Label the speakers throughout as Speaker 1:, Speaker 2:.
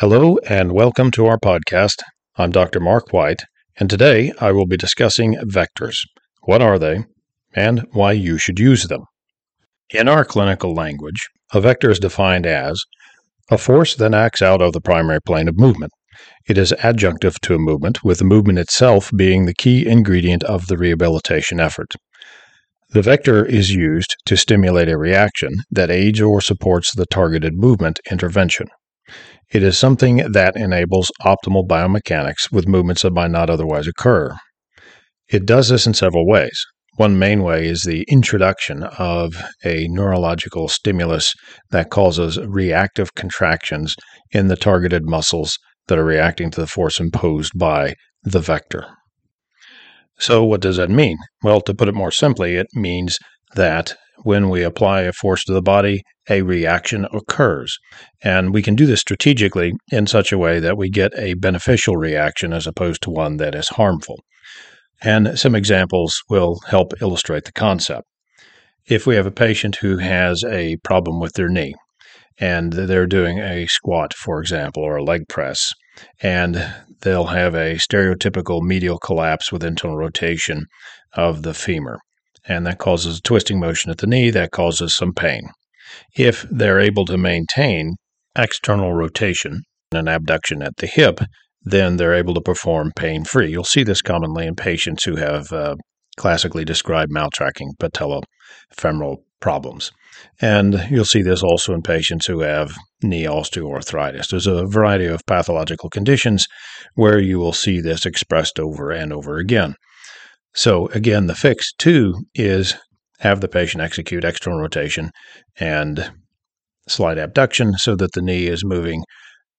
Speaker 1: Hello and welcome to our podcast. I'm Dr. Mark White, and today I will be discussing vectors. What are they, and why you should use them? In our clinical language, a vector is defined as a force that acts out of the primary plane of movement. It is adjunctive to a movement, with the movement itself being the key ingredient of the rehabilitation effort. The vector is used to stimulate a reaction that aids or supports the targeted movement intervention. It is something that enables optimal biomechanics with movements that might not otherwise occur. It does this in several ways. One main way is the introduction of a neurological stimulus that causes reactive contractions in the targeted muscles that are reacting to the force imposed by the vector. So, what does that mean? Well, to put it more simply, it means that when we apply a force to the body, a reaction occurs. And we can do this strategically in such a way that we get a beneficial reaction as opposed to one that is harmful. And some examples will help illustrate the concept. If we have a patient who has a problem with their knee, and they're doing a squat, for example, or a leg press, and they'll have a stereotypical medial collapse with internal rotation of the femur and that causes a twisting motion at the knee that causes some pain. If they're able to maintain external rotation and abduction at the hip, then they're able to perform pain free. You'll see this commonly in patients who have uh, classically described maltracking patellofemoral problems. And you'll see this also in patients who have knee osteoarthritis. There's a variety of pathological conditions where you will see this expressed over and over again. So again, the fix too is have the patient execute external rotation and slight abduction so that the knee is moving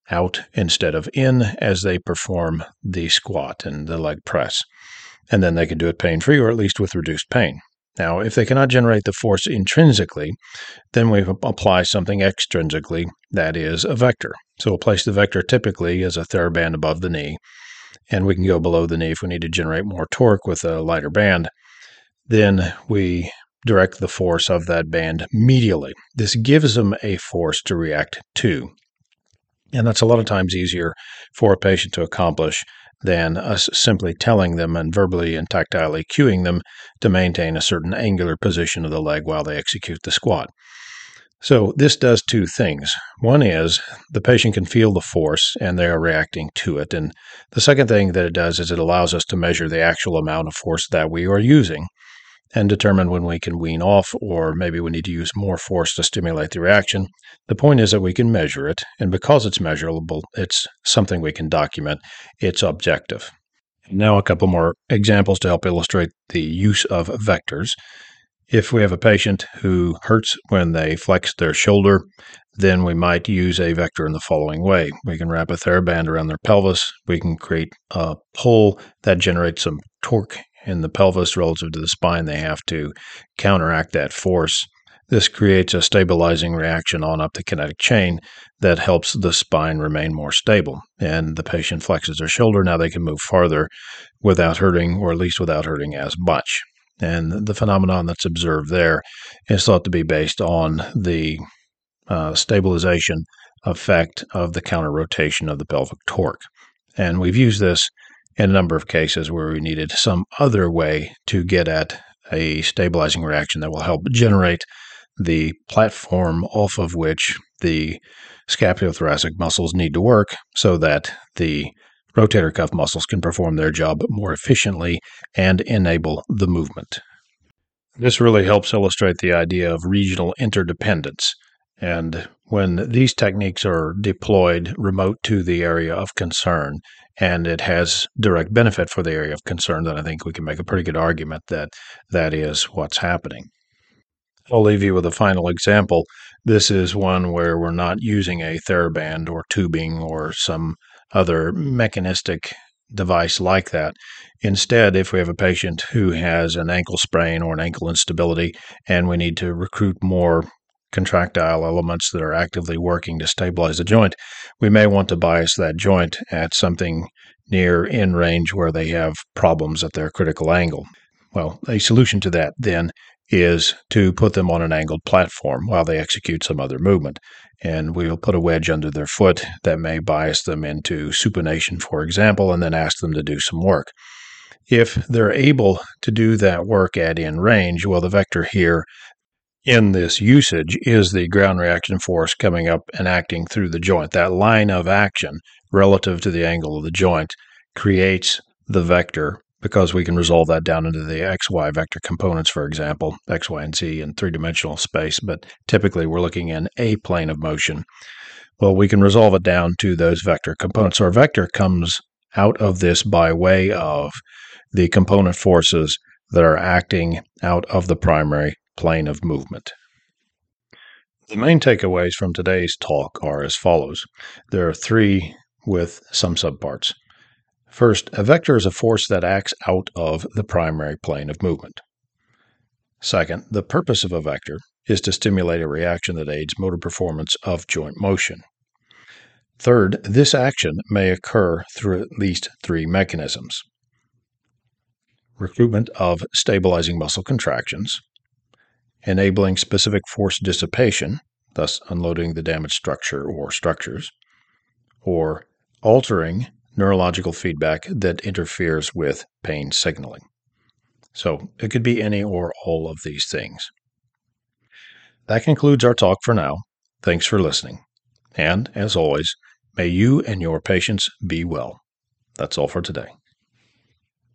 Speaker 1: out instead of in as they perform the squat and the leg press. And then they can do it pain free or at least with reduced pain. Now, if they cannot generate the force intrinsically, then we apply something extrinsically, that is a vector. So we'll place the vector typically as a TheraBand above the knee and we can go below the knee if we need to generate more torque with a lighter band. Then we direct the force of that band medially. This gives them a force to react to. And that's a lot of times easier for a patient to accomplish than us simply telling them and verbally and tactilely cueing them to maintain a certain angular position of the leg while they execute the squat. So, this does two things. One is the patient can feel the force and they are reacting to it. And the second thing that it does is it allows us to measure the actual amount of force that we are using and determine when we can wean off or maybe we need to use more force to stimulate the reaction. The point is that we can measure it. And because it's measurable, it's something we can document. It's objective. Now, a couple more examples to help illustrate the use of vectors. If we have a patient who hurts when they flex their shoulder, then we might use a vector in the following way. We can wrap a TheraBand around their pelvis. We can create a pull that generates some torque in the pelvis relative to the spine. They have to counteract that force. This creates a stabilizing reaction on up the kinetic chain that helps the spine remain more stable. And the patient flexes their shoulder. Now they can move farther without hurting, or at least without hurting as much. And the phenomenon that's observed there is thought to be based on the uh, stabilization effect of the counter rotation of the pelvic torque. And we've used this in a number of cases where we needed some other way to get at a stabilizing reaction that will help generate the platform off of which the scapulothoracic muscles need to work so that the rotator cuff muscles can perform their job more efficiently and enable the movement. This really helps illustrate the idea of regional interdependence. And when these techniques are deployed remote to the area of concern, and it has direct benefit for the area of concern, then I think we can make a pretty good argument that that is what's happening. I'll leave you with a final example. This is one where we're not using a TheraBand or tubing or some other mechanistic device like that. Instead, if we have a patient who has an ankle sprain or an ankle instability and we need to recruit more contractile elements that are actively working to stabilize the joint, we may want to bias that joint at something near in range where they have problems at their critical angle. Well, a solution to that then is to put them on an angled platform while they execute some other movement. And we'll put a wedge under their foot that may bias them into supination, for example, and then ask them to do some work. If they're able to do that work at in range, well, the vector here in this usage is the ground reaction force coming up and acting through the joint. That line of action relative to the angle of the joint creates the vector because we can resolve that down into the xy vector components, for example, x, y, and z in three dimensional space, but typically we're looking in a plane of motion. Well, we can resolve it down to those vector components. So our vector comes out of this by way of the component forces that are acting out of the primary plane of movement. The main takeaways from today's talk are as follows. There are three with some subparts. First, a vector is a force that acts out of the primary plane of movement. Second, the purpose of a vector is to stimulate a reaction that aids motor performance of joint motion. Third, this action may occur through at least three mechanisms recruitment of stabilizing muscle contractions, enabling specific force dissipation, thus unloading the damaged structure or structures, or altering neurological feedback that interferes with pain signaling. So it could be any or all of these things. That concludes our talk for now. Thanks for listening. And as always, may you and your patients be well. That's all for today.